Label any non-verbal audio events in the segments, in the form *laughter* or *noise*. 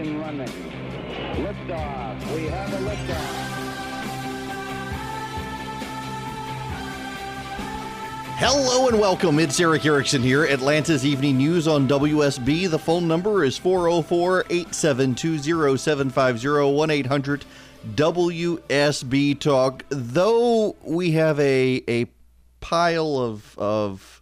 Ignition running. Liftoff. We have a liftoff. Hello and welcome. It's Erick Erickson here, Atlanta's Evening News on WSB. The phone number is 404 872 0750 1 800 WSB Talk. Though we have a, a pile of, of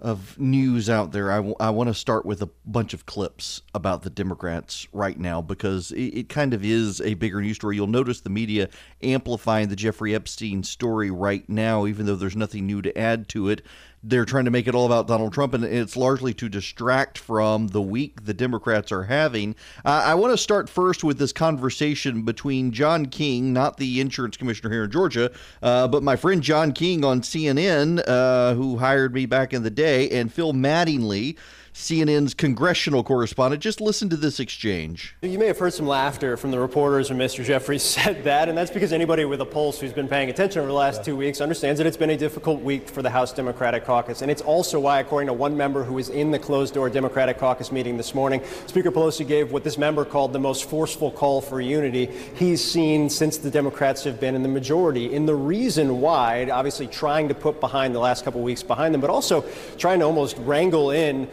of news out there, I, w- I want to start with a bunch of clips about the Democrats right now because it, it, kind of is a bigger news story. You'll notice the media amplifying the Jeffrey Epstein story right now, even though there's nothing new to add to it they're trying to make it all about Donald Trump, and it's largely to distract from the week the Democrats are having. Uh, I want to start first with this conversation between John King, not the insurance commissioner here in Georgia, uh, but my friend John King on CNN, uh, who hired me back in the day, and Phil Mattingly. CNN's congressional correspondent. Just listen to this exchange. You may have heard some laughter from the reporters when Mr. Jeffries *laughs* said that, and that's because anybody with a pulse who's been paying attention over the last two weeks understands that it's been a difficult week for the House Democratic Caucus. And it's also why, according to one member who was in the closed door Democratic Caucus meeting this morning, Speaker Pelosi gave what this member called the most forceful call for unity he's seen since the Democrats have been in the majority. In the reason why, obviously trying to put behind the last couple weeks behind them, but also trying to almost wrangle in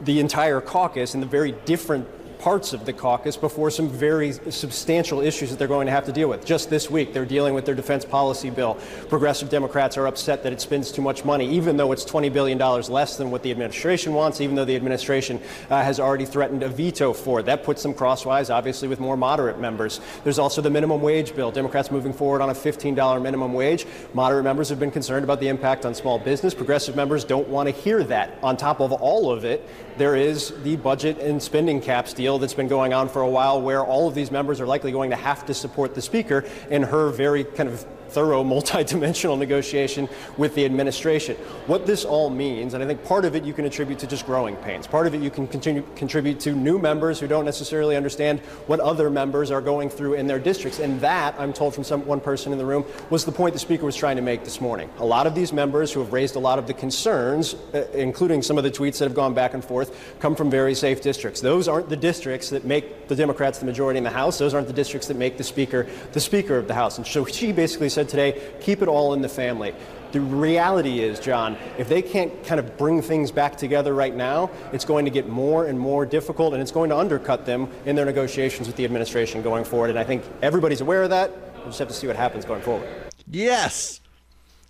the entire caucus and the very different parts of the caucus before some very substantial issues that they're going to have to deal with. Just this week, they're dealing with their defense policy bill. Progressive Democrats are upset that it spends too much money, even though it's $20 billion less than what the administration wants, even though the administration uh, has already threatened a veto for it. That puts them crosswise, obviously, with more moderate members. There's also the minimum wage bill. Democrats moving forward on a $15 minimum wage. Moderate members have been concerned about the impact on small business. Progressive members don't want to hear that. On top of all of it, there is the budget and spending caps deal that's been going on for a while where all of these members are likely going to have to support the speaker in her very kind of thorough, *laughs* multidimensional negotiation with the administration. What this all means, and I think part of it you can attribute to just growing pains. Part of it you can continue, contribute to new members who don't necessarily understand what other members are going through in their districts. And that, I'm told from some, one person in the room, was the point the speaker was trying to make this morning. A lot of these members who have raised a lot of the concerns, uh, including some of the tweets that have gone back and forth, come from very safe districts. Those aren't the districts that make the Democrats the majority in the House. Those aren't the districts that make the speaker the speaker of the House. And so she basically said, said today, keep it all in the family. The reality is, John, if they can't kind of bring things back together right now, it's going to get more and more difficult and it's going to undercut them in their negotiations with the administration going forward. And I think everybody's aware of that. We'll just have to see what happens going forward. Yes.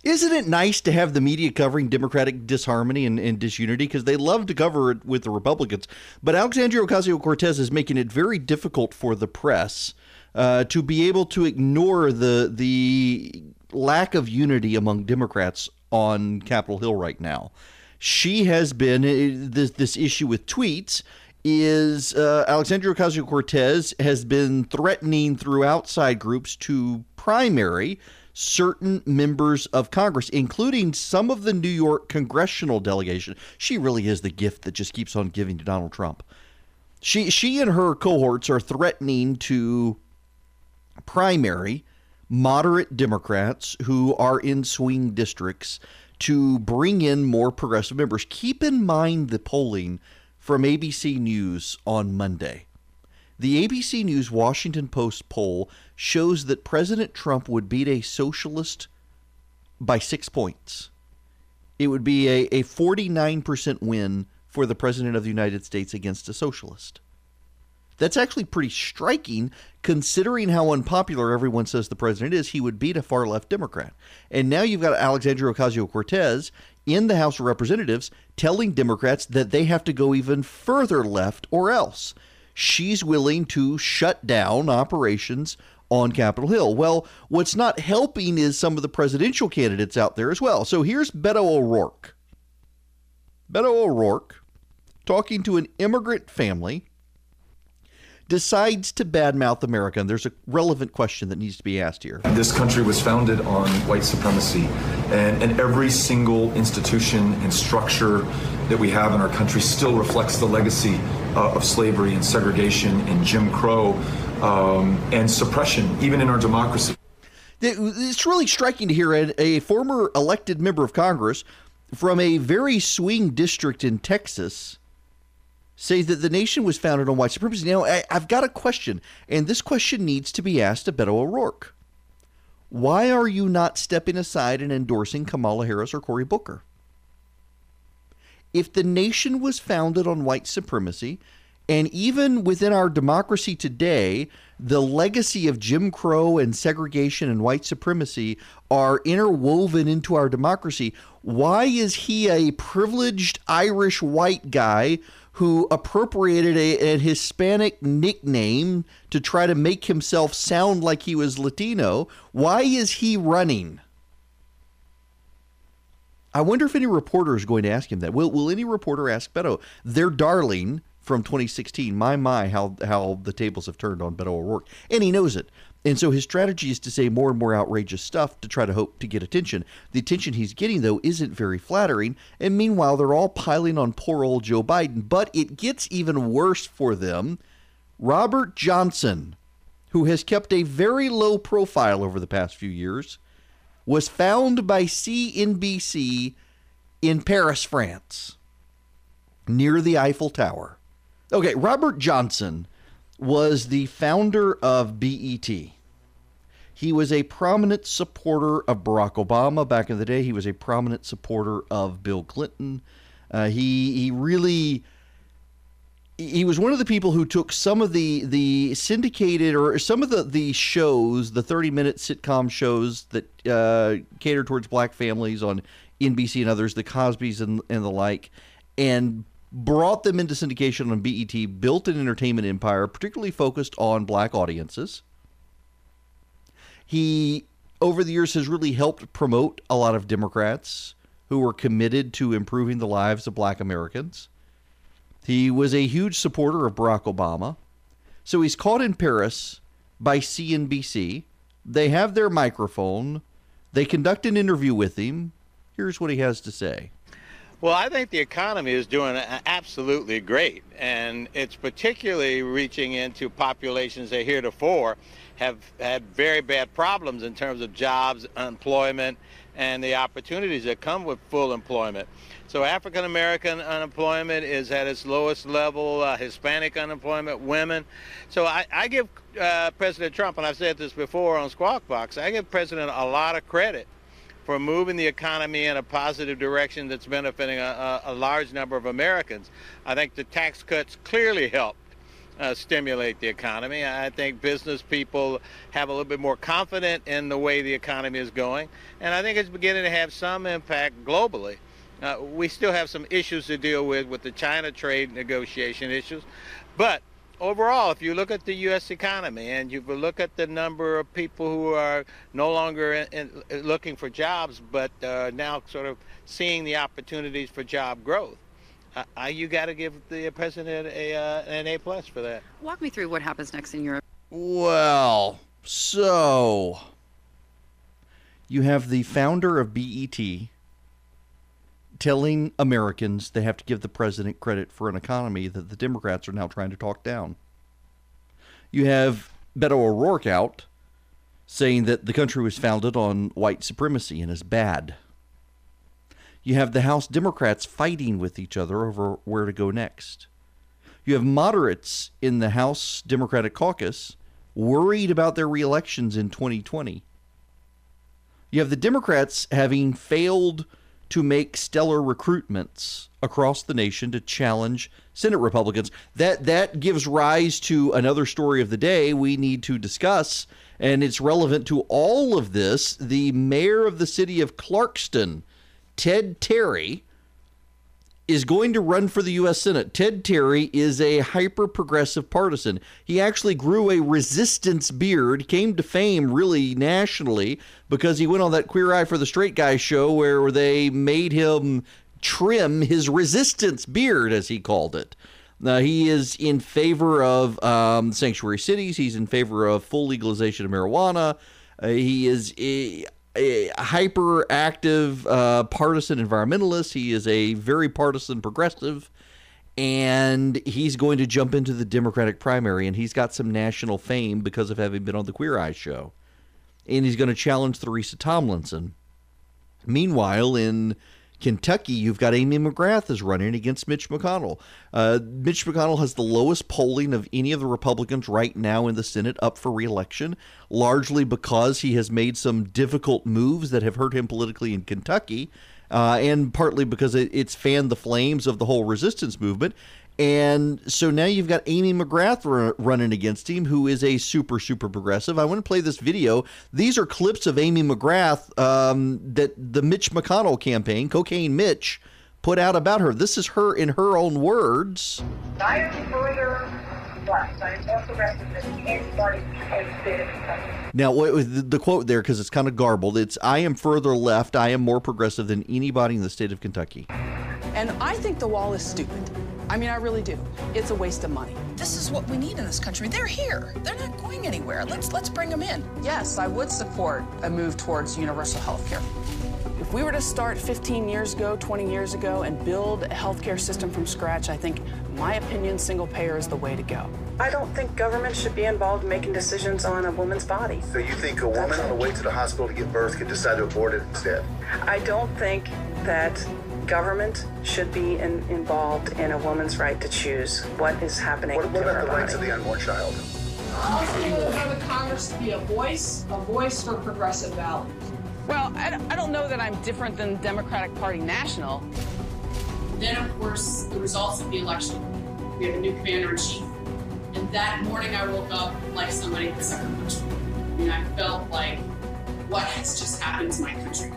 Isn't it nice to have the media covering Democratic disharmony and, and disunity? Because they love to cover it with the Republicans. But Alexandria Ocasio Cortez is making it very difficult for the press uh, to be able to ignore the the lack of unity among Democrats on Capitol Hill right now. She has been uh, this this issue with tweets is uh, Alexandria Ocasio Cortez has been threatening through outside groups to primary certain members of Congress, including some of the New York congressional delegation. She really is the gift that just keeps on giving to Donald Trump. She she and her cohorts are threatening to primary moderate Democrats who are in swing districts to bring in more progressive members. Keep in mind the polling from ABC News on Monday. The ABC News Washington Post poll shows that President Trump would beat a socialist by six points. It would be a, a 49% win for the President of the United States against a socialist. That's actually pretty striking considering how unpopular everyone says the president is. He would beat a far left Democrat. And now you've got Alexandria Ocasio Cortez in the House of Representatives telling Democrats that they have to go even further left or else. She's willing to shut down operations on Capitol Hill. Well, what's not helping is some of the presidential candidates out there as well. So here's Beto O'Rourke. Beto O'Rourke talking to an immigrant family decides to badmouth America, and there's a relevant question that needs to be asked here. This country was founded on white supremacy, and, and every single institution and structure that we have in our country still reflects the legacy uh, of slavery and segregation and Jim Crow um, and suppression, even in our democracy. It's really striking to hear a, a former elected member of Congress from a very swing district in Texas say that the nation was founded on white supremacy. Now, I, have got a question, and this question needs to be asked to Beto O'Rourke. Why are you not stepping aside and endorsing Kamala Harris or Cory Booker? If the nation was founded on white supremacy, and even within our democracy today, the legacy of Jim Crow and segregation and white supremacy are interwoven into our democracy. Why is he a privileged Irish white guy who appropriated a, a, Hispanic nickname to try to make himself sound like he was Latino. Why is he running? I wonder if any reporter is going to ask him that. Will Will any reporter ask Beto? Their darling from 2016. My my, how how the tables have turned on Beto O'Rourke, and he knows it. And so his strategy is to say more and more outrageous stuff to try to hope to get attention. The attention he's getting, though, isn't very flattering. And meanwhile, they're all piling on poor old Joe Biden. But it gets even worse for them. Robert Johnson, who has kept a very low profile over the past few years, was found by CNBC in Paris, France, near the Eiffel Tower. Okay, Robert Johnson was the founder of BET. He was a prominent supporter of Barack Obama back in the day. He was a prominent supporter of Bill Clinton. Uh, he he really he was one of the people who took some of the the syndicated or some of the the shows, the 30 minute sitcom shows that uh, cater towards black families on NBC and others, the Cosbys and, and the like, and brought them into syndication on BET, built an entertainment empire, particularly focused on black audiences. He, over the years, has really helped promote a lot of Democrats who were committed to improving the lives of black Americans. He was a huge supporter of Barack Obama. So he's caught in Paris by CNBC. They have their microphone. They conduct an interview with him. Here's what he has to say. Well, I think the economy is doing absolutely great, and it's particularly reaching into populations that heretofore have had very bad problems in terms of jobs, employment, and the opportunities that come with full employment. So African American unemployment is at its lowest level, uh, Hispanic unemployment, women. So I, I give uh, President Trump, and I've said this before on Squawk Box, I give President a lot of credit for moving the economy in a positive direction that's benefiting a, a, large number of Americans. I think the tax cuts clearly helped uh, stimulate the economy. I think business people have a little bit more confidence in the way the economy is going, and I think it's beginning to have some impact globally. Uh, we still have some issues to deal with with the China trade negotiation issues, but overall, if you look at the U.S. economy and you look at the number of people who are no longer in, in, looking for jobs, but uh, now sort of seeing the opportunities for job growth, uh, you got to give the president a, uh, an A plus for that. Walk me through what happens next in Europe. Well, so you have the founder of BET telling Americans they have to give the president credit for an economy that the Democrats are now trying to talk down. You have Beto O'Rourke out saying that the country was founded on white supremacy and is bad. You have the House Democrats fighting with each other over where to go next. You have moderates in the House Democratic caucus worried about their reelections in 2020. You have the Democrats having failed to make stellar recruitments across the nation to challenge Senate Republicans. That that gives rise to another story of the day we need to discuss, and it's relevant to all of this. The mayor of the city of Clarkston, Ted Terry, is going to run for the U.S. Senate. Ted Terry is a hyper progressive partisan. He actually grew a resistance beard, came to fame really nationally because he went on that Queer Eye for the Straight Guy show where they made him trim his resistance beard, as he called it. Now, he is in favor of um, sanctuary cities, he's in favor of full legalization of marijuana. Uh, he is. Uh, a hyperactive uh, partisan environmentalist. He is a very partisan progressive, and he's going to jump into the Democratic primary. And he's got some national fame because of having been on the Queer Eye show. And he's going to challenge Teresa Tomlinson. Meanwhile, in Kentucky, you've got Amy McGrath is running against Mitch McConnell. Uh, Mitch McConnell has the lowest polling of any of the Republicans right now in the Senate up for reelection, largely because he has made some difficult moves that have hurt him politically in Kentucky. Uh, and partly because it, it's fanned the flames of the whole resistance movement. And so now you've got Amy McGrath r- running against him, who is a super, super progressive. I want to play this video. These are clips of Amy McGrath um, that the Mitch McConnell campaign, Cocaine Mitch, put out about her. This is her in her own words. I am further left. I am more progressive than anybody in the state of Kentucky. Now, what the, the quote there, because it's kind of garbled, it's I am further left. I am more progressive than anybody in the state of Kentucky. And I think the wall is stupid. I mean, I really do. It's a waste of money. This is what we need in this country. They're here. They're not going anywhere. Let's let's bring them in. Yes, I would support a move towards universal health care. If we were to start 15 years ago, 20 years ago, and build a healthcare system from scratch, I think, my opinion, single payer is the way to go. I don't think government should be involved in making decisions on a woman's body. So you think a woman on the way to the hospital to give birth could decide to abort it instead? I don't think that government should be in, involved in a woman's right to choose what is happening What, what to about her the rights of the unborn child? Also, for the Congress to be a voice, a voice for progressive values. Well, I don't, I don't know that I'm different than Democratic Party National. Then, of course, the results of the election. We have a new commander in chief. And that morning, I woke up like somebody had sucker punched me. I mean, I felt like, what has just happened to my country?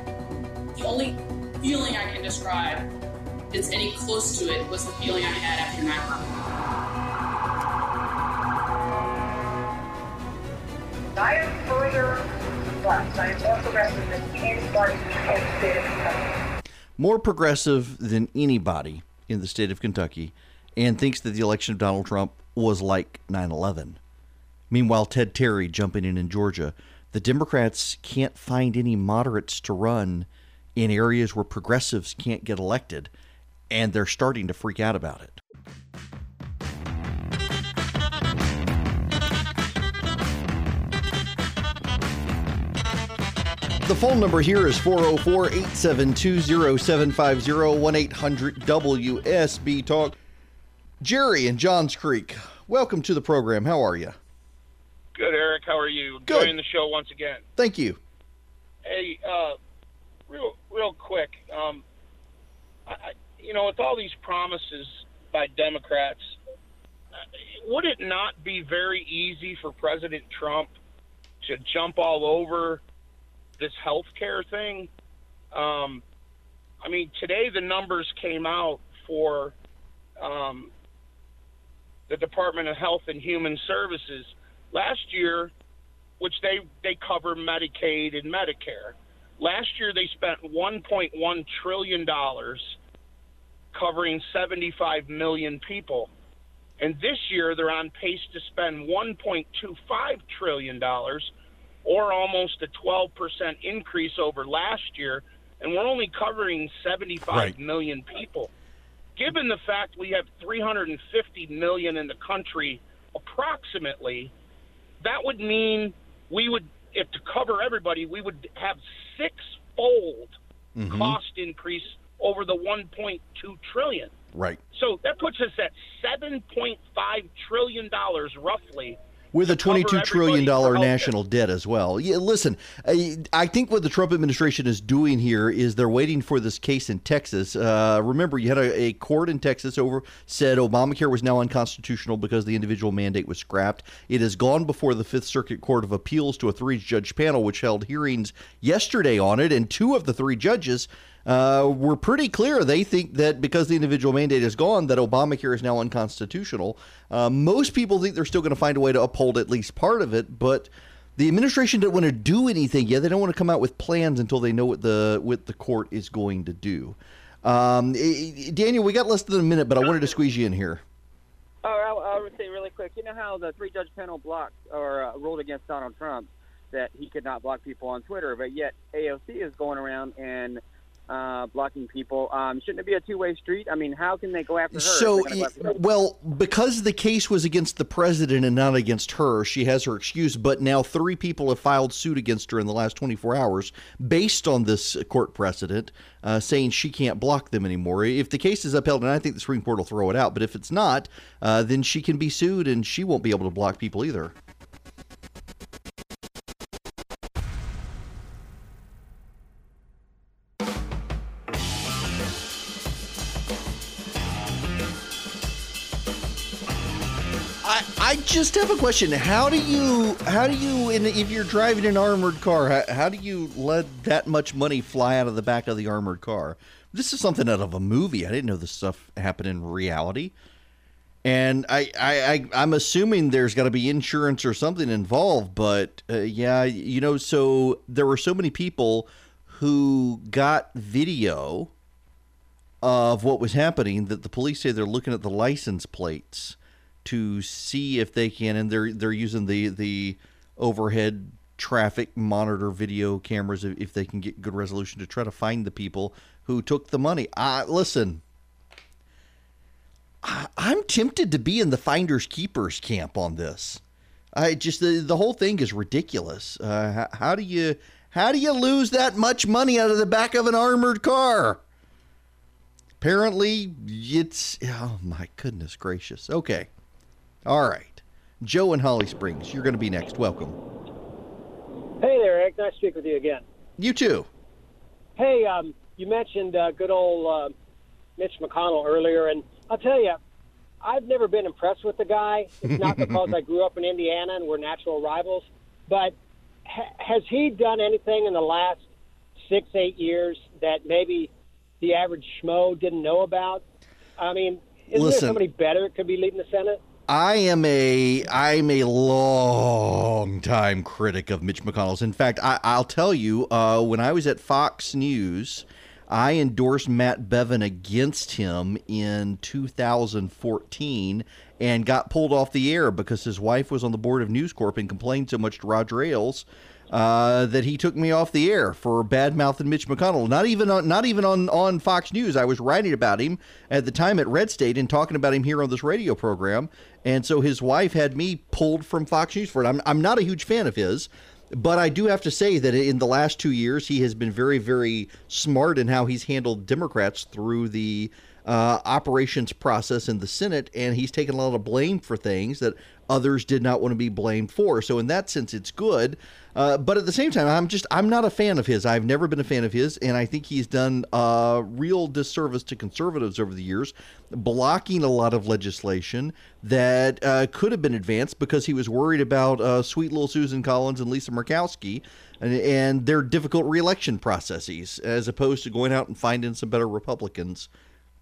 The only feeling I can describe that's any close to it was the feeling I had after 9 I am further left. I am more progressive than anybody in the state of Kentucky. more progressive than anybody in the state of Kentucky and thinks that the election of Donald Trump was like 9 11. Meanwhile, Ted Terry jumping in in Georgia. The Democrats can't find any moderates to run in areas where progressives can't get elected, and they're starting to freak out about it. The phone number here is 404 872 0750 1 800 WSB Talk. Jerry in Johns Creek, welcome to the program. How are you? Good, Eric. How are you? Good. Enjoying the show once again. Thank you. Hey, uh, real, real quick. Um, I, you know, with all these promises by Democrats, uh, would it not be very easy for President Trump to jump all over this health care thing? Um, I mean, today the numbers came out for um, the Department of Health and Human Services last year, which they they cover Medicaid and Medicare. Last year they spent 1.1 trillion dollars covering 75 million people. And this year they're on pace to spend 1.25 trillion dollars or almost a 12% increase over last year and we're only covering seventy-five million Right. people. Given the fact we have 350 million in the country approximately, that would mean we would if to cover everybody, we would have six-fold Mhm. cost increase over the 1.2 trillion. Right. So that puts us at 7.5 trillion dollars roughly. With a $22 trillion healthcare. national debt as well. Yeah, listen, I, I think what the Trump administration is doing here is they're waiting for this case in Texas. Uh, remember, you had a, a court in Texas over said Obamacare was now unconstitutional because the individual mandate was scrapped. It has gone before the Fifth Circuit Court of Appeals to a three judge panel, which held hearings yesterday on it, and two of the three judges uh, were pretty clear. They think that because the individual mandate is gone, that Obamacare is now unconstitutional. Uh, most people think they're still going to find a way to uphold at least part of it, but the administration doesn't want to do anything yet. They don't want to come out with plans until they know what the what the court is going to do. Um, Daniel, we got less than a minute, but I wanted to squeeze you in here. Oh, I, I would say really quick. You know how the three-judge panel blocked or uh, ruled against Donald Trump that he could not block people on Twitter, but yet AOC is going around and uh, blocking people. Um, shouldn't it be a two-way street? I mean, how can they go after her? So, go after her? well, because the case was against the president and not against her, she has her excuse. But now three people have filed suit against her in the last 24 hours based on this court precedent, uh, saying she can't block them anymore. If the case is upheld, and I think the Supreme Court will throw it out, but if it's not, uh, then she can be sued and she won't be able to block people either. Just have a question. How do you, how do you, in, if you're driving an armored car, how, how do you let that much money fly out of the back of the armored car? This is something out of a movie. I didn't know this stuff happened in reality. And I, I, I I'm assuming there's got to be insurance or something involved. But uh, yeah, you know, so there were so many people who got video of what was happening that the police say they're looking at the license plates to see if they can and they're they're using the the overhead traffic monitor video cameras if they can get good resolution to try to find the people who took the money. Uh, listen, I, I'm tempted to be in the finders keepers camp on this. I just the the whole thing is ridiculous. Uh, how, how do you how do you lose that much money out of the back of an armored car? Apparently, it's oh my goodness gracious. Okay, all right. Joe in Holly Springs, you're going to be next. Welcome. Hey there, Eric. Nice to speak with you again. You too. Hey, um, you mentioned uh, good old uh, Mitch McConnell earlier, and I'll tell you, I've never been impressed with the guy. It's not because I grew up in Indiana and we're natural rivals, but ha- has he done anything in the last six, eight years that maybe the average schmo didn't know about? I mean, isn't Listen. there somebody better that could be leading the Senate? I am a I'm a long time critic of Mitch McConnell's. In fact, I, I'll tell you, uh, when I was at Fox News, I endorsed Matt Bevin against him in 2014 and got pulled off the air because his wife was on the board of News Corp and complained so much to Roger Ailes uh, that he took me off the air for bad mouthing Mitch McConnell. Not even on not even on, on Fox News. I was writing about him at the time at Red State and talking about him here on this radio program. And so his wife had me pulled from Fox News for it. I'm, I'm not a huge fan of his, but I do have to say that in the last two years, he has been very, very smart in how he's handled Democrats through the uh, operations process in the Senate, and he's taken a lot of blame for things that others did not want to be blamed for. So in that sense, it's good. Uh, but at the same time, I'm just I'm not a fan of his. I've never been a fan of his, and I think he's done a real disservice to conservatives over the years, blocking a lot of legislation that uh, could have been advanced because he was worried about uh, sweet little Susan Collins and Lisa Murkowski and, and their difficult reelection processes, as opposed to going out and finding some better Republicans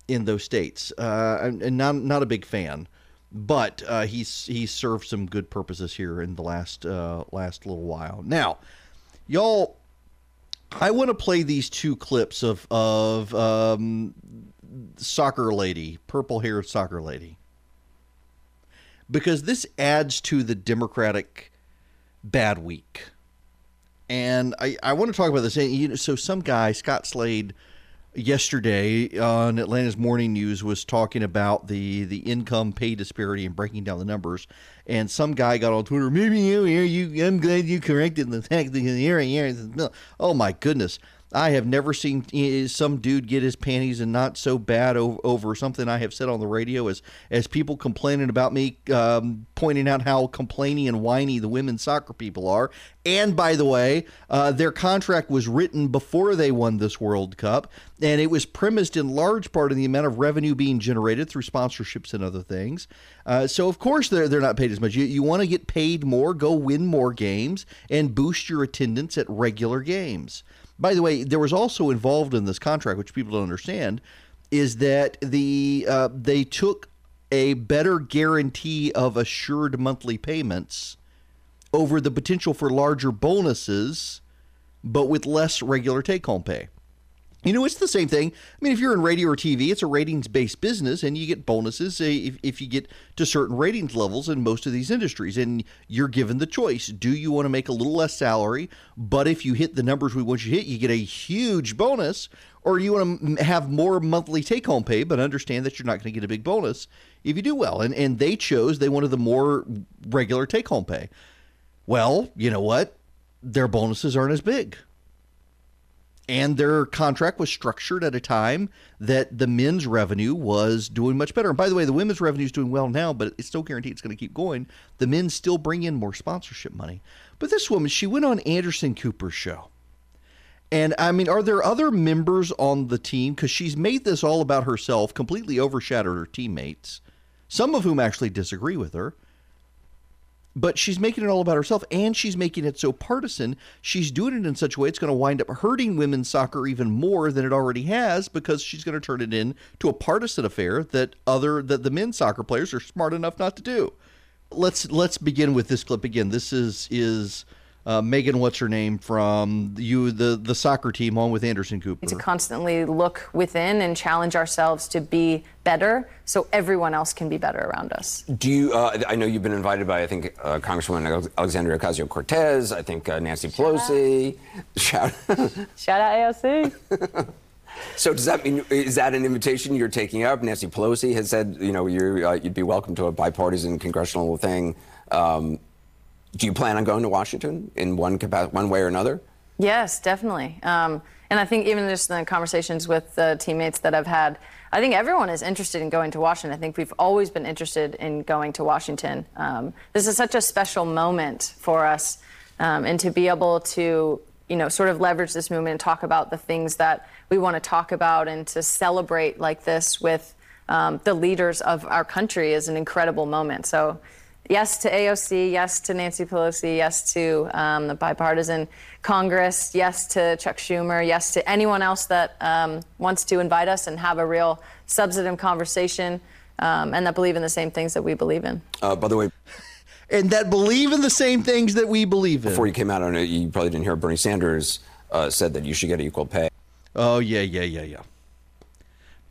in those states. Uh, not not a big fan but uh, he's he's served some good purposes here in the last uh, last little while. Now, y'all, I want to play these two clips of of um, soccer lady, purple haired soccer lady, because this adds to the Democratic bad week, and I I want to talk about this. You know, so some guy Scott Slade yesterday on Atlanta's Morning News was talking about the the income pay disparity and breaking down the numbers. And some guy got on Twitter, maybe you, you I'm glad you corrected the fact that and here. Oh my goodness. I have never seen eh, some dude get his panties and not so bad over, over something I have said on the radio as as people complaining about me, um, pointing out how complaining and whiny the women's soccer people are. And by the way, uh, their contract was written before they won this World Cup, and it was premised in large part on the amount of revenue being generated through sponsorships and other things. Uh, so of course they're they're not paid as much. You you want to get paid more, go win more games, and boost your attendance at regular games. By the way, there was also involved in this contract, which people don't understand, is that the uh, they took a better guarantee of assured monthly payments over the potential for larger bonuses, but with less regular take-home pay. You know, it's the same thing. I mean, if you're in radio or TV, it's a ratings based business and you get bonuses uh, if, if you get to certain ratings levels in most of these industries. And you're given the choice do you want to make a little less salary, but if you hit the numbers we want you to hit, you get a huge bonus, or you want to have more monthly take home pay, but understand that you're not going to get a big bonus if you do well. And, and they chose, they wanted the more regular take home pay. Well, you know what? Their bonuses aren't as big and their contract was structured at a time that the men's revenue was doing much better. And by the way, the women's revenue is doing well now, but it's still guaranteed it's going to keep going. The men still bring in more sponsorship money. But this woman, she went on Anderson Cooper's show. And I mean, are there other members on the team? Because she's made this all about herself, completely overshadowed her teammates, some of whom actually disagree with her but she's making it all about herself and she's making it so partisan she's doing it in such a way it's going to wind up hurting women's soccer even more than it already has because she's going to turn it into a partisan affair that other that the men's soccer players are smart enough not to do. Let's let's begin with this clip again. This is is uh, Megan, what's her name from you the the soccer team on with Anderson Cooper. To constantly look within and challenge ourselves to be better, so everyone else can be better around us. Do you? Uh, I know you've been invited by I think uh, Congresswoman Alexandria Ocasio Cortez. I think uh, Nancy Pelosi. Shout out *laughs* *laughs* Shout out AOC. *laughs* So does that mean is that an invitation you're taking up? Nancy Pelosi has said you know you would uh, be welcome to a bipartisan congressional thing. Um, do you plan on going to Washington in one one way or another? Yes, definitely. Um, and I think even just the conversations with the teammates that I've had, I think everyone is interested in going to Washington. I think we've always been interested in going to Washington. Um, this is such a special moment for us, um, and to be able to, you know, sort of leverage this movement and talk about the things that we want to talk about, and to celebrate like this with um, the leaders of our country is an incredible moment. So yes to AOC, yes to Nancy Pelosi, yes to um, the bipartisan Congress, yes to Chuck Schumer, yes to anyone else that um, wants to invite us and have a real substantive conversation um, and that believe in the same things that we believe in. Uh, by the way, *laughs* and that believe in the same things that we believe in. Before you came out on it, you probably didn't hear Bernie Sanders uh, said that you should get equal pay. Oh yeah, yeah, yeah, yeah.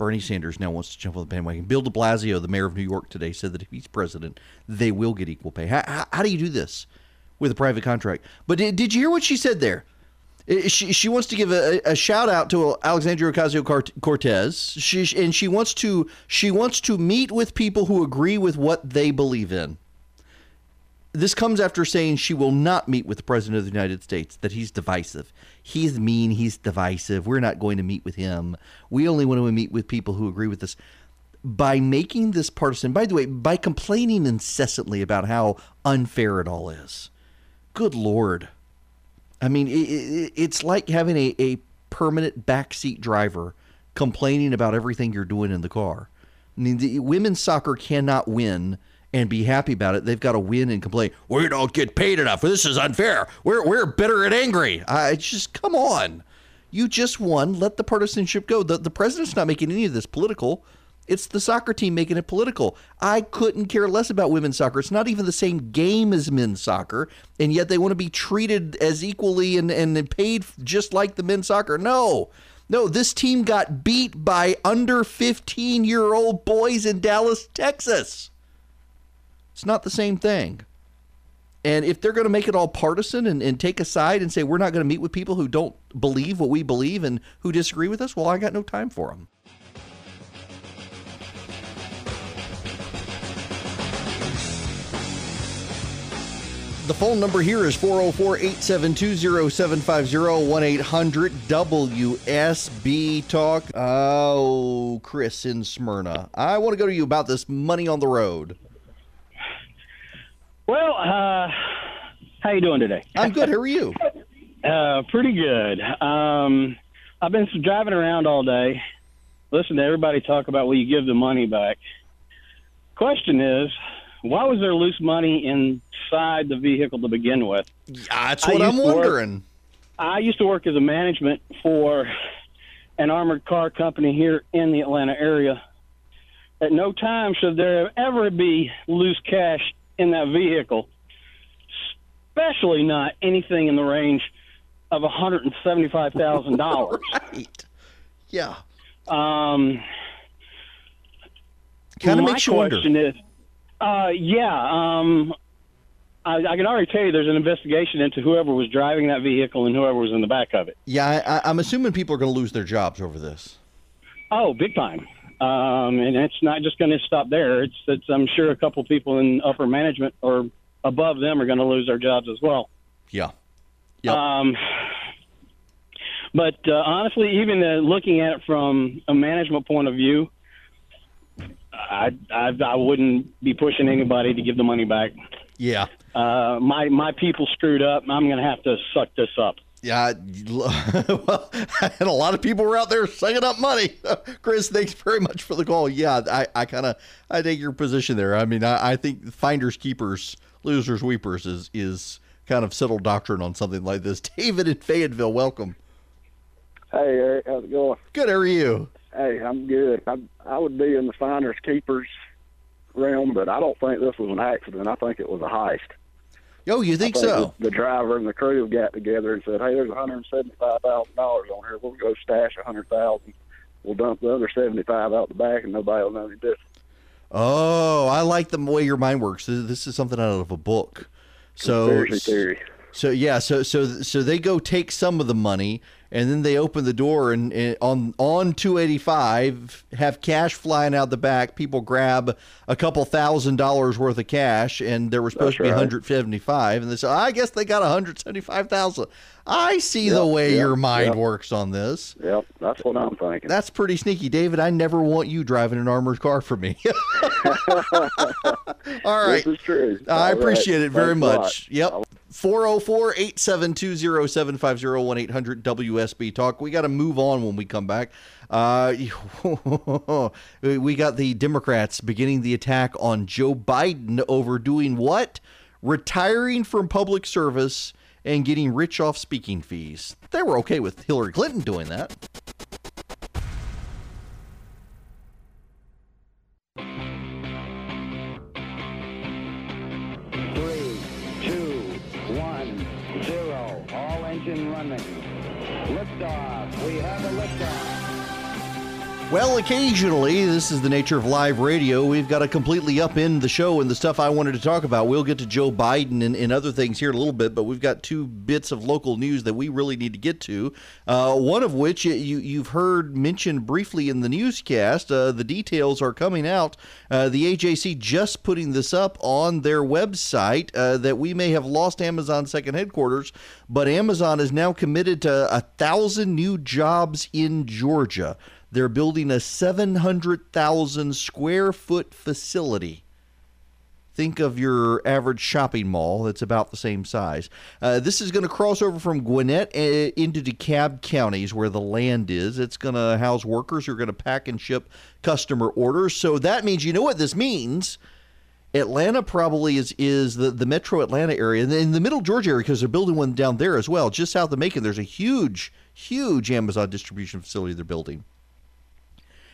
Bernie Sanders now wants to jump on the bandwagon. Bill de Blasio, the mayor of New York today, said that if he's president, they will get equal pay. How, how, how do you do this with a private contract? But did, did you hear what she said there? She, she wants to give a, a shout out to Alexandria Ocasio Cortez. She and she wants to she wants to meet with people who agree with what they believe in this comes after saying she will not meet with the president of the United States, that he's divisive. He's mean, he's divisive. We're not going to meet with him. We only want to meet with people who agree with us. By making this partisan, by the way, by complaining incessantly about how unfair it all is. Good Lord. I mean, it, it, it's like having a, a permanent backseat driver complaining about everything you're doing in the car. I mean, the, women's soccer cannot win and be happy about it. They've got to win and complain. We don't get paid enough. This is unfair. We're we're bitter and angry. I just come on. You just won. Let the partisanship go. The the president's not making any of this political. It's the soccer team making it political. I couldn't care less about women's soccer. It's not even the same game as men's soccer, and yet they want to be treated as equally and, and paid just like the men's soccer. No. No, this team got beat by under 15 year old boys in Dallas, Texas. It's not the same thing. And if they're going to make it all partisan and, and take a side and say we're not going to meet with people who don't believe what we believe and who disagree with us, well, I got no time for them. The phone number here is 404 872 0750 1 800 WSB Talk. Oh, Chris in Smyrna. I want to go to you about this money on the road. Well, uh, how you doing today? I'm good. How are you? *laughs* uh, pretty good. Um, I've been driving around all day, listen to everybody talk about will you give the money back. Question is, why was there loose money inside the vehicle to begin with? That's what I'm wondering. Work, I used to work as a management for an armored car company here in the Atlanta area. At no time should there ever be loose cash in that vehicle, especially not anything in the range of $175,000. *laughs* right. Yeah. Um, Kind of makes you wonder. is, uh, yeah, um, I, I can already tell you there's an investigation into whoever was driving that vehicle and whoever was in the back of it. Yeah, I- I'm assuming people are going to lose their jobs over this. Oh, big time. Um, and it's not just going to stop there. It's, it's I'm sure a couple people in upper management or above them are going to lose their jobs as well. Yeah. Um, but uh, honestly, even uh, looking at it from a management point of view, I, I I wouldn't be pushing anybody to give the money back. Yeah. Uh, my my people screwed up. I'm going to have to suck this up. Yeah, *laughs* well, *laughs* and a lot of people were out there sucking up money. *laughs* Chris, thanks very much for the call. Yeah, I, I kind of I take your position there. I mean, I, I think finders keepers, losers weepers is is kind of settled doctrine on something like this. David in Fayetteville, welcome. Hey, Eric, how's it going? Good. How are you? Hey, I'm good. I I would be in the finders keepers realm, but I don't think this was an accident. I think it was a heist. Oh, you think, think so? The, the driver and the crew got together and said, "Hey, there's one hundred seventy-five thousand dollars on here. We'll go stash a hundred thousand. We'll dump the other seventy-five out the back, and nobody will know any difference." Oh, I like the way your mind works. This this is something out of a book. So, Conspiracy theory. so yeah, so so so they go take some of the money, and then they open the door and, and on on 285 have cash flying out the back. People grab a couple thousand dollars worth of cash, and there was supposed That's to be right. 175, and they say, I guess they got 175,000. I see the way yep, your mind yep. works on this. Yep, that's what I'm thinking. That's pretty sneaky, David. I never want you driving an armored car for me. *laughs* All right. This is true. I All right. appreciate it very Thanks much. Yep. 404 872 0750 1 800 WSB Talk. We got to move on when we come back. Uh, *laughs* we got the Democrats beginning the attack on Joe Biden over doing what? Retiring from public service and getting rich off speaking fees. They were okay with Hillary Clinton doing that. Well, occasionally, this is the nature of live radio. We've got to completely upend the show and the stuff I wanted to talk about. We'll get to Joe Biden and, and other things here in a little bit, but we've got two bits of local news that we really need to get to. Uh, one of which you, you've heard mentioned briefly in the newscast. Uh, the details are coming out. Uh, the AJC just putting this up on their website uh, that we may have lost Amazon's second headquarters, but Amazon is now committed to a thousand new jobs in Georgia. They're building a 700,000 square foot facility. Think of your average shopping mall that's about the same size. Uh, this is going to cross over from Gwinnett uh, into DeKalb counties where the land is. It's going to house workers who are going to pack and ship customer orders. So that means, you know what this means? Atlanta probably is is the, the metro Atlanta area. And in the middle Georgia area, because they're building one down there as well, just south of Macon, there's a huge, huge Amazon distribution facility they're building.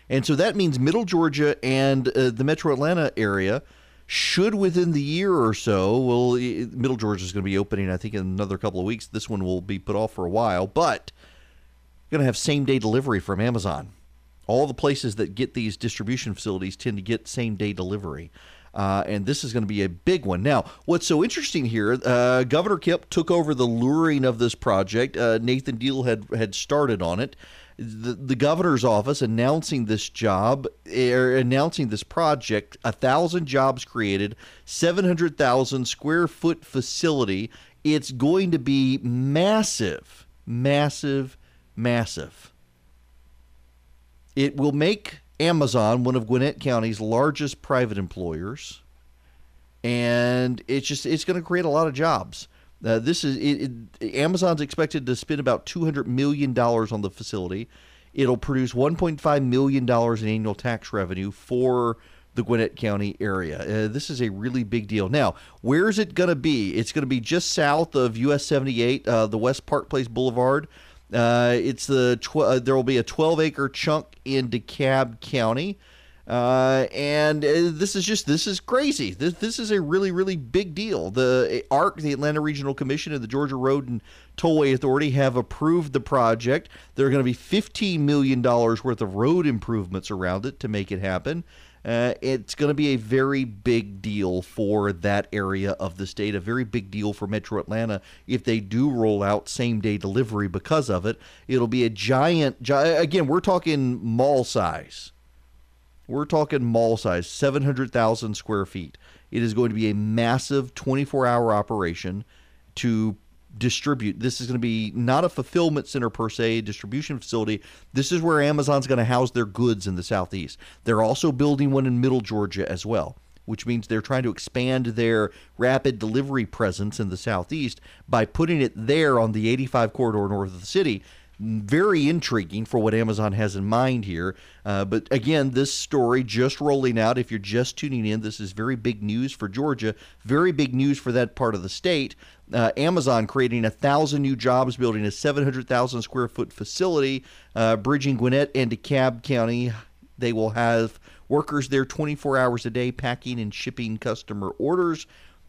And so that means Middle Georgia and uh, the Metro Atlanta area should within the year or so, well, Middle Georgia is going to be opening, I think, in another couple of weeks. This one will be put off for a while, but going to have same day delivery from Amazon. All the places that get these distribution facilities tend to get same day delivery. Uh, and this is going to be a big one. Now, what's so interesting here? Uh, Governor Kemp took over the luring of this project. Uh, Nathan Deal had had started on it. The, the governor's office announcing this job, er, announcing this project, a thousand jobs created, seven hundred thousand square foot facility. It's going to be massive, massive, massive. It will make Amazon one of Gwinnett County's largest private employers, and it's just it's going to create a lot of jobs. Uh, this is it, it, Amazon's expected to spend about two hundred million dollars on the facility. It'll produce one point five million dollars in annual tax revenue for the Gwinnett County area. Uh, this is a really big deal. Now, where is it going to be? It's going to be just south of US 78, uh, the West Park Place Boulevard. Uh, it's the tw- uh, there will be a 12 acre chunk in DeKalb County. Uh, and uh, this is just this is crazy. This this is a really really big deal. The ARC, the Atlanta Regional Commission, and the Georgia Road and Tollway Authority have approved the project. There are going to be fifteen million dollars worth of road improvements around it to make it happen. Uh, it's going to be a very big deal for that area of the state, a very big deal for Metro Atlanta if they do roll out same day delivery because of it. It'll be a giant, gi- again, we're talking mall size. We're talking mall size, 700,000 square feet. It is going to be a massive 24 hour operation to distribute. This is going to be not a fulfillment center per se, distribution facility. This is where Amazon's going to house their goods in the southeast. They're also building one in Middle Georgia as well, which means they're trying to expand their rapid delivery presence in the southeast by putting it there on the 85 corridor north of the city very intriguing for what Amazon has in mind here. Uh, but again, this story just rolling out. If you're just tuning in, this is very big news for Georgia, very big news for that part of the state. Uh, Amazon creating a thousand new jobs, building a 700,000 square foot facility, uh, bridging Gwinnett and DeKalb County. They will have workers there 24 hours a day, packing and shipping customer orders.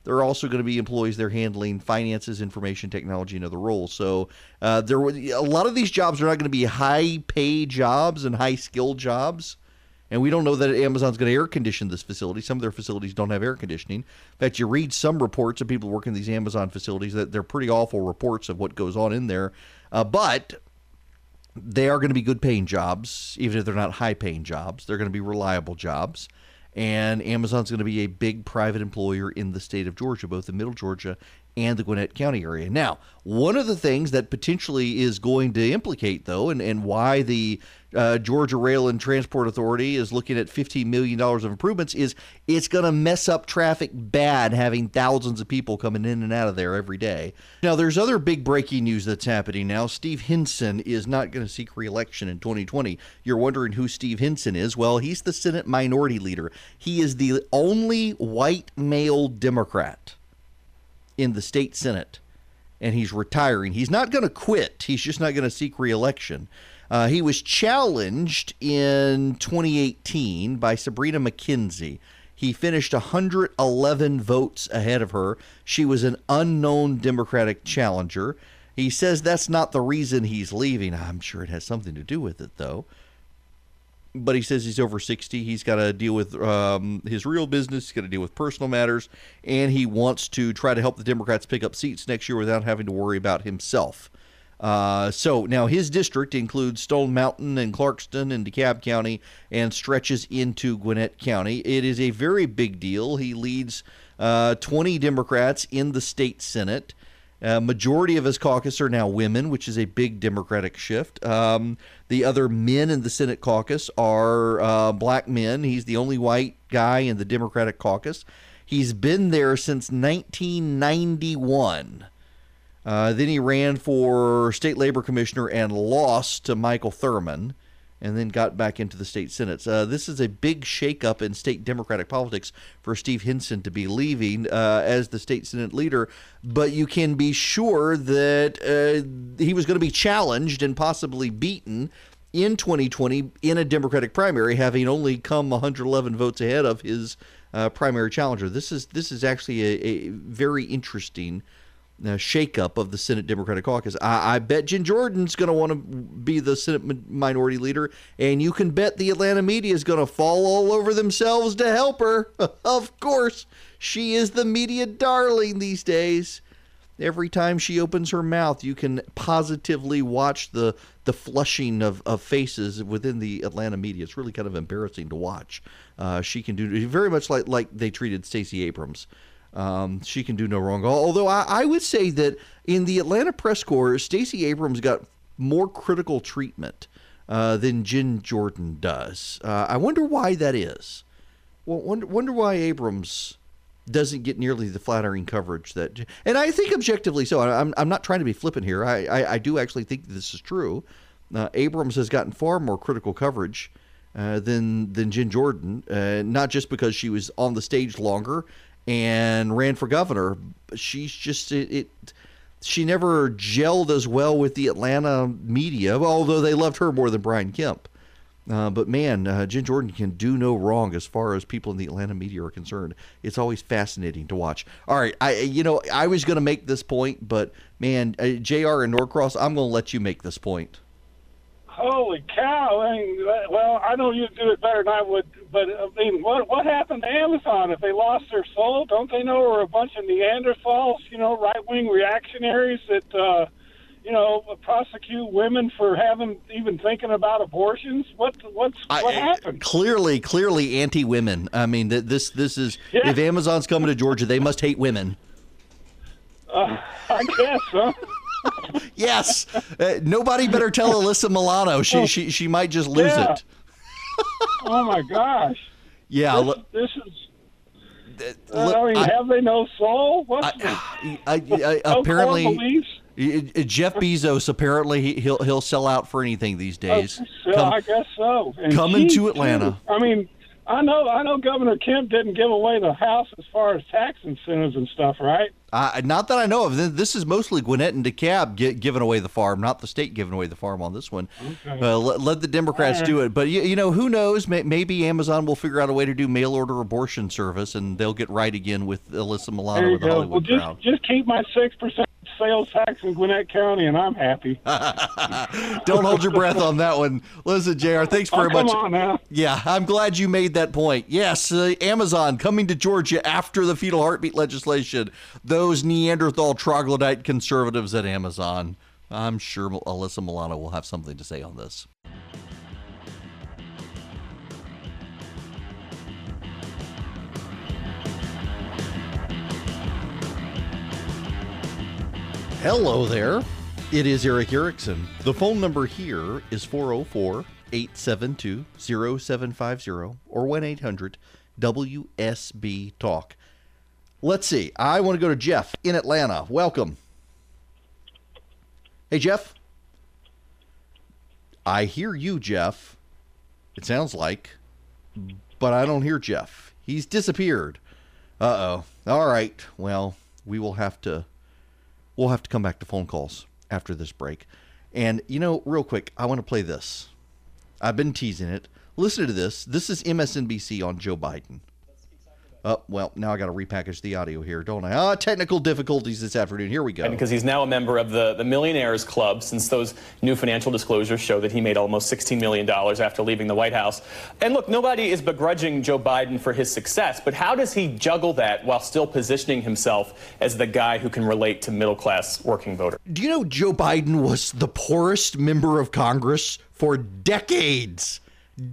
There are also going to be employees there handling finances, information technology, and other roles. So uh, there, were, a lot of these jobs are not going to be high pay jobs and high skill jobs. And we don't know that Amazon's going to air condition this facility. Some of their facilities don't have air conditioning. In fact, you read some reports of people working in these Amazon facilities that they're pretty awful reports of what goes on in there. Uh, but they are going to be good paying jobs, even if they're not high paying jobs. They're going to be reliable jobs and Amazon's going to be a big private employer in the state of Georgia, both in Middle Georgia and the Gwinnett County area. Now, one of the things that potentially is going to implicate, though, and, and why the uh, Georgia Rail and Transport Authority is looking at $15 million of improvements is it's going to mess up traffic bad having thousands of people coming in and out of there every day. Now, there's other big breaking news that's happening now. Steve Henson is not going to seek reelection in 2020. You're wondering who Steve Henson is? Well, he's the Senate Minority Leader. He is the only white male Democrat in the state Senate, and he's retiring. He's not going to quit, he's just not going to seek reelection. Uh, he was challenged in 2018 by Sabrina McKenzie. He finished 111 votes ahead of her. She was an unknown Democratic challenger. He says that's not the reason he's leaving. I'm sure it has something to do with it, though but he says he's over 60. He's got to deal with um, his real business. He's got to deal with personal matters, and he wants to try to help the Democrats pick up seats next year without having to worry about himself. Uh, so now his district includes Stone Mountain and Clarkston and DeKalb County and stretches into Gwinnett County. It is a very big deal. He leads uh, 20 Democrats in the state Senate. Uh, majority of his caucus are now women, which is a big Democratic shift. Um, the other men in the Senate caucus are uh, black men. He's the only white guy in the Democratic caucus. He's been there since 1991. Uh, then he ran for state labor commissioner and lost to Michael Thurmond, and then got back into the state senate. Uh, this is a big shakeup in state Democratic politics for Steve Henson to be leaving uh, as the state senate leader. But you can be sure that uh, he was going to be challenged and possibly beaten in 2020 in a Democratic primary, having only come 111 votes ahead of his uh, primary challenger. This is this is actually a, a very interesting uh, shakeup of the Senate Democratic Caucus. I, I bet Jen Jordan's going to want to be the Senate mi- minority leader, and you can bet the Atlanta media is going to fall all over themselves to help her. *laughs* of course, she is the media darling these days. Every time she opens her mouth, you can positively watch the the flushing of, of faces within the Atlanta media. It's really kind of embarrassing to watch. Uh, she can do very much like like they treated Stacey Abrams. Um, she can do no wrong. Although I, I, would say that in the Atlanta press corps, Stacey Abrams got more critical treatment uh, than Jen Jordan does. Uh, I wonder why that is. Well, wonder, wonder why Abrams doesn't get nearly the flattering coverage that, and I think objectively so. I'm, I'm not trying to be flippant here. I, I, I do actually think this is true. Uh, Abrams has gotten far more critical coverage uh, than than Jen Jordan, uh, not just because she was on the stage longer and ran for governor. She's just it, it, she never gelled as well with the Atlanta media, although they loved her more than Brian Kemp. Uh, but man, uh, Jen Jordan can do no wrong as far as people in the Atlanta media are concerned. It's always fascinating to watch. All right, I you know I was going to make this point, but man, uh, Jr. and Norcross, I'm going to let you make this point. Holy cow! I mean, well, I know you'd do it better than I would, but I mean, what what happened to Amazon? If they lost their soul, don't they know we're a bunch of Neanderthals? You know, right wing reactionaries that uh, you know prosecute women for having even thinking about abortions. What what's what happened? Clearly, clearly anti-women. I mean, this this is Yeah. if Amazon's coming to Georgia, they must hate women. Uh, *laughs* I guess, huh? *laughs* Yes, uh, nobody better tell Alyssa Milano. She she she might just lose Yeah. it. *laughs* oh my gosh! Yeah. this, this is. I mean, I- have they no soul? What's I, I, no apparently, core beliefs? y- y- Jeff Bezos apparently he- he'll he'll sell out for anything these days. So Come- I guess so. And coming she, to Atlanta. too. I mean, I know I know Governor Kemp didn't give away the house as far as tax incentives and stuff, right? Uh, not that I know of. This is mostly Gwinnett and DeKalb gi- giving away the farm, not the state giving away the farm on this one. Okay. Uh, let, let the Democrats All do it. But you, you know, who knows? May, maybe Amazon will figure out a way to do mail order abortion service, and they'll get right again with Alyssa Milano with the go. Well, Hollywood just crowd. just keep my six percent sales tax in Gwinnett County, and I'm happy. *laughs* Don't hold your breath on that one. Listen, Jr. Thanks very Oh, come much. on now. Yeah, I'm glad you made that point. Yes, uh, Amazon coming to Georgia after the fetal heartbeat legislation. Those Neanderthal troglodyte conservatives at Amazon. I'm sure Alyssa Milano will have something to say on this. Hello there. It is Erick Erickson. The phone number here is 404 872 0750 or 1 800 WSB Talk. Let's see. I want to go to Jeff in Atlanta. Welcome. Hey, Jeff. I hear you, Jeff. It sounds like, but I don't hear Jeff. He's disappeared. Uh oh. All right. Well, we will have to we'll have to come back to phone calls after this break. And you know, real quick, I want to play this. I've been teasing it. Listen to this. This is MSNBC on Joe Biden. Oh, well, now I got to repackage the audio here, don't I? Ah, technical difficulties this afternoon. Here we go. Because he's now a member of the, the Millionaires Club since those new financial disclosures show that he made almost $16 million after leaving the White House. And look, nobody is begrudging Joe Biden for his success, but how does he juggle that while still positioning himself as the guy who can relate to middle class working voters? Do you know Joe Biden was the poorest member of Congress for decades?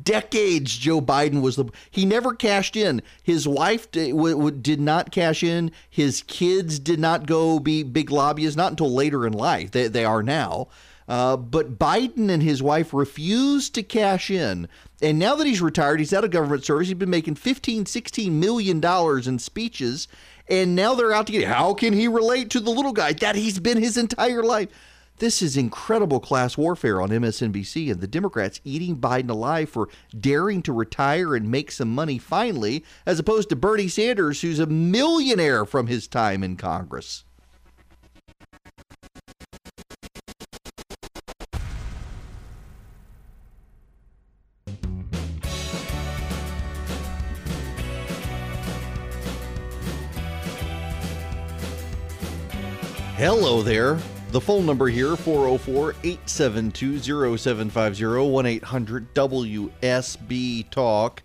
Decades, Joe Biden was the. He never cashed in. His wife di- w- w- did not cash in. His kids did not go be big lobbyists. Not until later in life. They, they are now. Uh, but Biden and his wife refused to cash in. And now that he's retired, he's out of government service. He's been making 15, 16 million dollars in speeches. And now they're out to get how can he relate to the little guy that he's been his entire life? This is incredible class warfare on MSNBC, and the Democrats eating Biden alive for daring to retire and make some money finally, as opposed to Bernie Sanders, who's a millionaire from his time in Congress. Hello there. The phone number here 404-872-0750 1-800-WSB Talk.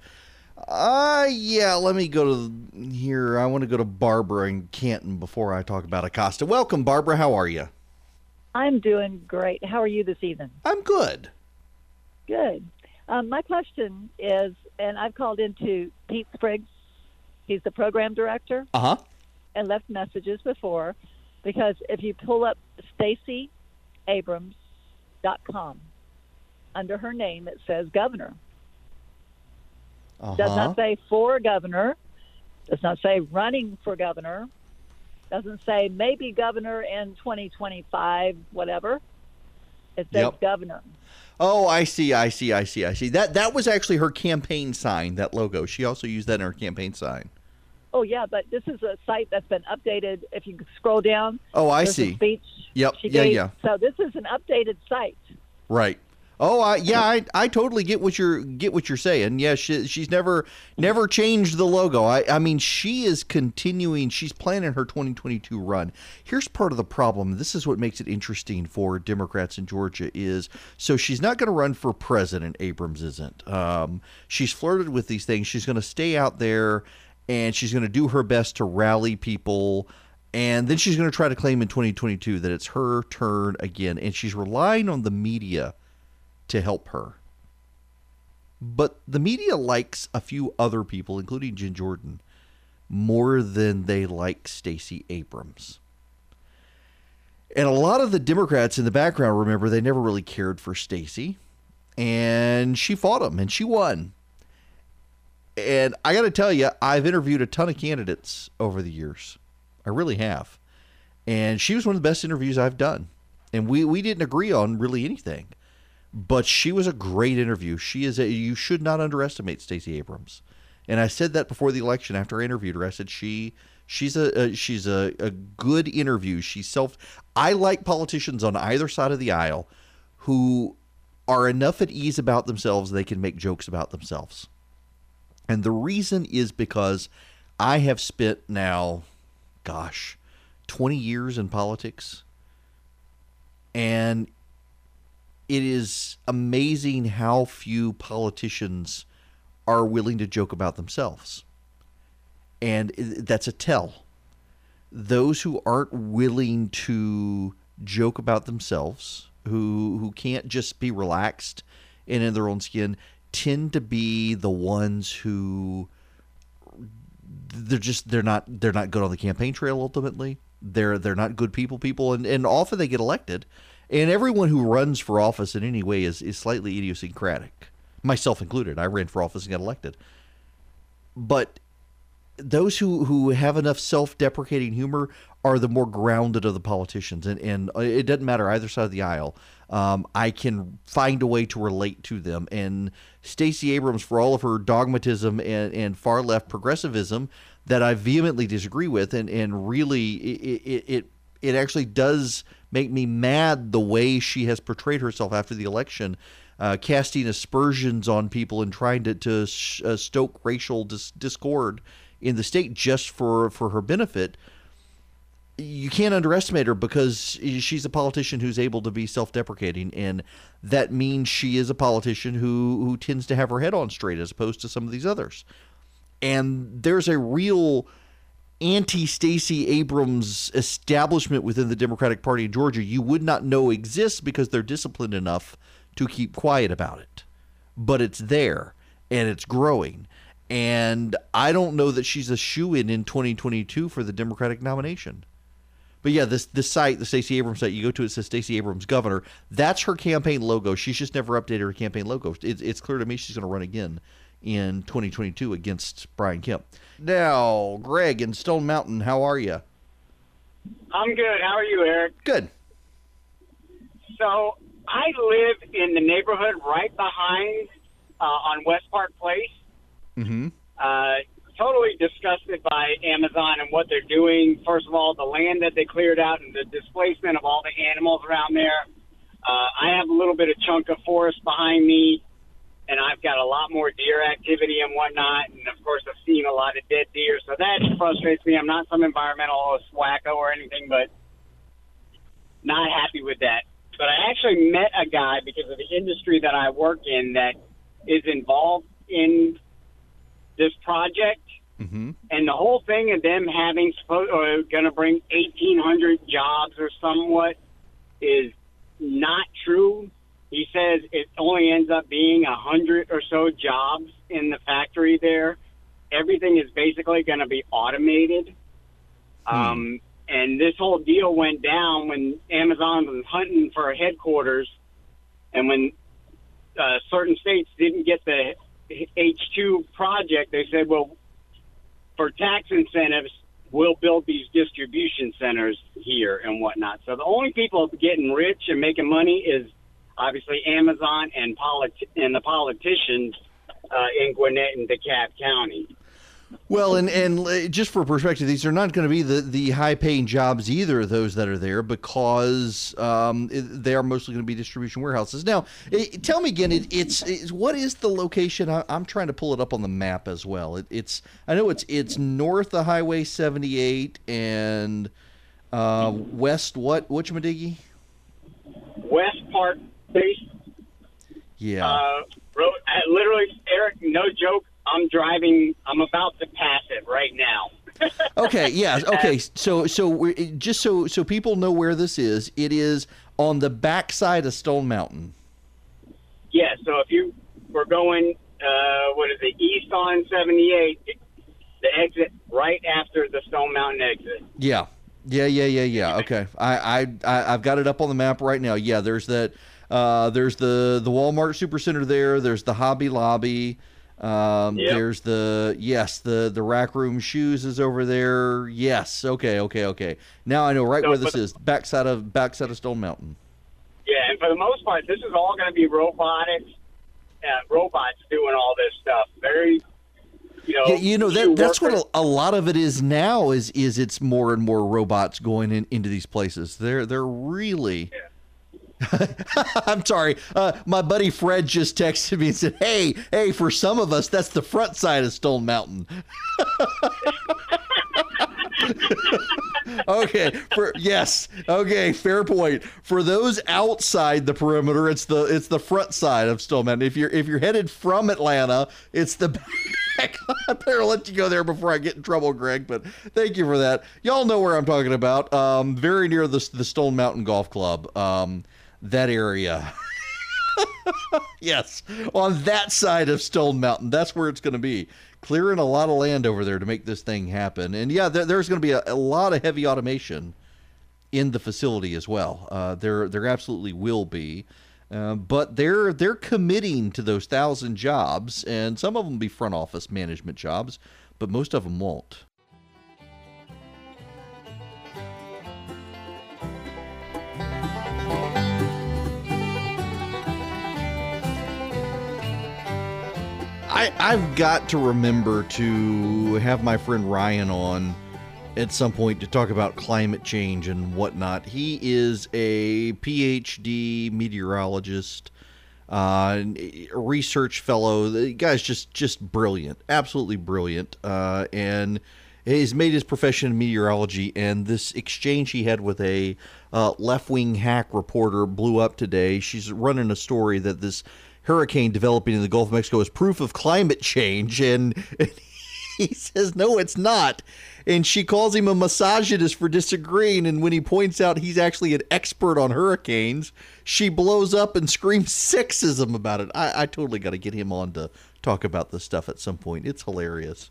Uh yeah, let me go to here. I want to go to Barbara in Canton before I talk about Acosta. Welcome Barbara, how are you? I'm doing great. How are you this evening? I'm good. Good. Um, my question is, and I've called into Pete Spriggs. He's the program director Uh-huh. and left messages before because if you pull up StaceyAbrams.com, under her name it says governor. Uh-huh. Does not say for governor. Does not say running for governor. Doesn't say maybe governor in 2025, whatever. It says Yep. governor. Oh, I see, I see, I see, I see. That that was actually her campaign sign, that logo. She also used that in her campaign sign. Oh yeah, but this is a site that's been updated. If you scroll down, Oh, I see. Speech Yep. Yeah, gave. yeah. So this is an updated site. Right. Oh, I, yeah, I, I totally get what you're get what you're saying. Yeah, she, she's never never changed the logo. I, I mean, she is continuing. She's planning her 2022 run. Here's part of the problem. This is what makes it interesting for Democrats in Georgia. Is so she's not going to run for president. Abrams isn't. Um, she's flirted with these things. She's going to stay out there, and she's going to do her best to rally people. And then she's going to try to claim in 2022 that it's her turn again. And she's relying on the media to help her. But the media likes a few other people, including Jen Jordan, more than they like Stacey Abrams. And a lot of the Democrats in the background, remember, they never really cared for Stacey. And she fought them and she won. And I got to tell you, I've interviewed a ton of candidates over the years. I really have. And she was one of the best interviews I've done. And we, we didn't agree on really anything but she was a great interview. She is a you should not underestimate Stacey Abrams. And I said that before the election after I interviewed her. I said she she's a, a she's a, a good interview. She's self I like politicians on either side of the aisle who are enough at ease about themselves they can make jokes about themselves. And the reason is because I have spent now gosh, 20 years in politics. And it is amazing how few politicians are willing to joke about themselves. And that's a tell. Those who aren't willing to joke about themselves, who who can't just be relaxed and in their own skin, tend to be the ones who they're just they're not they're not good on the campaign trail ultimately. They're they're not good people people and, and often they get elected and everyone who runs for office in any way is, is slightly idiosyncratic, myself included. I ran for office and got elected. But those who, who have enough self deprecating humor are the more grounded of the politicians. And, and uh, it doesn't matter either side of the aisle. Um, I can find a way to relate to them. And Stacey Abrams, for all of her dogmatism and, and far left progressivism that I vehemently disagree with, and, and really it, it, it, it actually does make me mad the way she has portrayed herself after the election, uh, casting aspersions on people and trying to, to sh- uh, stoke racial dis- discord in the state just for, for her benefit. You can't underestimate her because she's a politician who's able to be self-deprecating, and that means she is a politician who who tends to have her head on straight as opposed to some of these others. And there's a real anti Stacey Abrams establishment within the Democratic Party in Georgia you would not know exists because they're disciplined enough to keep quiet about it. But it's there and it's growing. And I don't know that she's a shoe in in 2022 for the Democratic nomination. But yeah, this this site, the Stacey Abrams site, you go to it says Stacey Abrams governor. That's her campaign logo. She's just never updated her campaign logo. It's, it's clear to me she's going to run again in 2022 against Brian Kemp. Now, Greg in Stone Mountain, how are you? I'm good. How are you, Erick? Good. So I live in the neighborhood right behind uh, on West Park Place. Mm-hmm. Uh, totally disgusted by Amazon and what they're doing. First of all, the land that they cleared out and the displacement of all the animals around there. Uh, I have a little bit of chunk of forest behind me and I've got a lot more deer activity and whatnot. And of course, I've seen a lot of dead deer, so that frustrates me. I'm not some environmentalist wacko or anything, but not happy with that. But I actually met a guy because of the industry that I work in that is involved in this project. Mm-hmm. And the whole thing of them having supposed or going to bring 1,800 jobs or somewhat is not true he says it only ends up being a hundred or so jobs in the factory there. Everything is basically going to be automated. Hmm. Um, and this whole deal went down when Amazon was hunting for a headquarters, and when uh, certain states didn't get the HQ2 project, they said, well, for tax incentives, we'll build these distribution centers here and whatnot. So the only people getting rich and making money is obviously Amazon and polit- and the politicians uh, in Gwinnett and DeKalb County. Well, and and uh, just for perspective, these are not going to be the, the high paying jobs either. Of those that are there because um, they are mostly going to be distribution warehouses. Now, it, tell me again, it, it's, it's what is the location? I, I'm trying to pull it up on the map as well. It, it's I know it's it's north of Highway 78 and uh, west what Whatchamadiggee? West Park Place. Yeah. Uh, road, literally, Erick, no joke. I'm driving. I'm about to pass it right now. *laughs* okay yes okay so so just so so people know where this is it is on the backside of stone mountain Yeah. So if you were going, uh, what is it, east on 78, the exit right after the Stone Mountain exit. yeah yeah yeah yeah yeah okay I, I i i've got it up on the map right now yeah there's that uh there's the the walmart supercenter there there's the hobby lobby um Yep. there's the yes the the rack room shoes is over there yes okay okay okay now i know right So where this is backside of backside of stone mountain Yeah, and for the most part, this is all going to be robotics, uh, robots doing all this stuff. Very, you know. Yeah, you know that that's what a, a lot of it is now. Is is it's more and more robots going in, into these places. They're they're really. *laughs* I'm sorry. Uh, my buddy Fred just texted me and said, "Hey, hey, for some of us, that's the front side of Stone Mountain." *laughs* okay, for yes, okay, fair point. For those outside the perimeter, it's the it's the front side of Stone Mountain. If you're if you're headed from Atlanta, it's the *laughs* back. I better let you go there before I get in trouble, Greg. But thank you for that. Y'all know where I'm talking about. Um, very near the the Stone Mountain Golf Club. Um, that area. *laughs* yes, on that side of Stone Mountain. That's where it's going to be. Clearing a lot of land over there to make this thing happen. And yeah, there, there's going to be a, a lot of heavy automation in the facility as well. Uh, there, there absolutely will be. Uh, but they're they're committing to those thousand jobs, and some of them be front office management jobs, but most of them won't. I, I've got to remember to have my friend Ryan on at some point to talk about climate change and whatnot. He is a PhD meteorologist, uh, research fellow. The guy's just just brilliant, absolutely brilliant, uh, and he's made his profession in meteorology. And this exchange he had with a uh, left wing hack reporter blew up today. She's running a story that this hurricane developing in the Gulf of Mexico is proof of climate change, and *laughs* he says no, it's not. And she calls him a misogynist for disagreeing. And when he points out he's actually an expert on hurricanes, she blows up and screams *laughs* sexism about it. I, I totally got to get him on to talk about this stuff at some point. It's hilarious.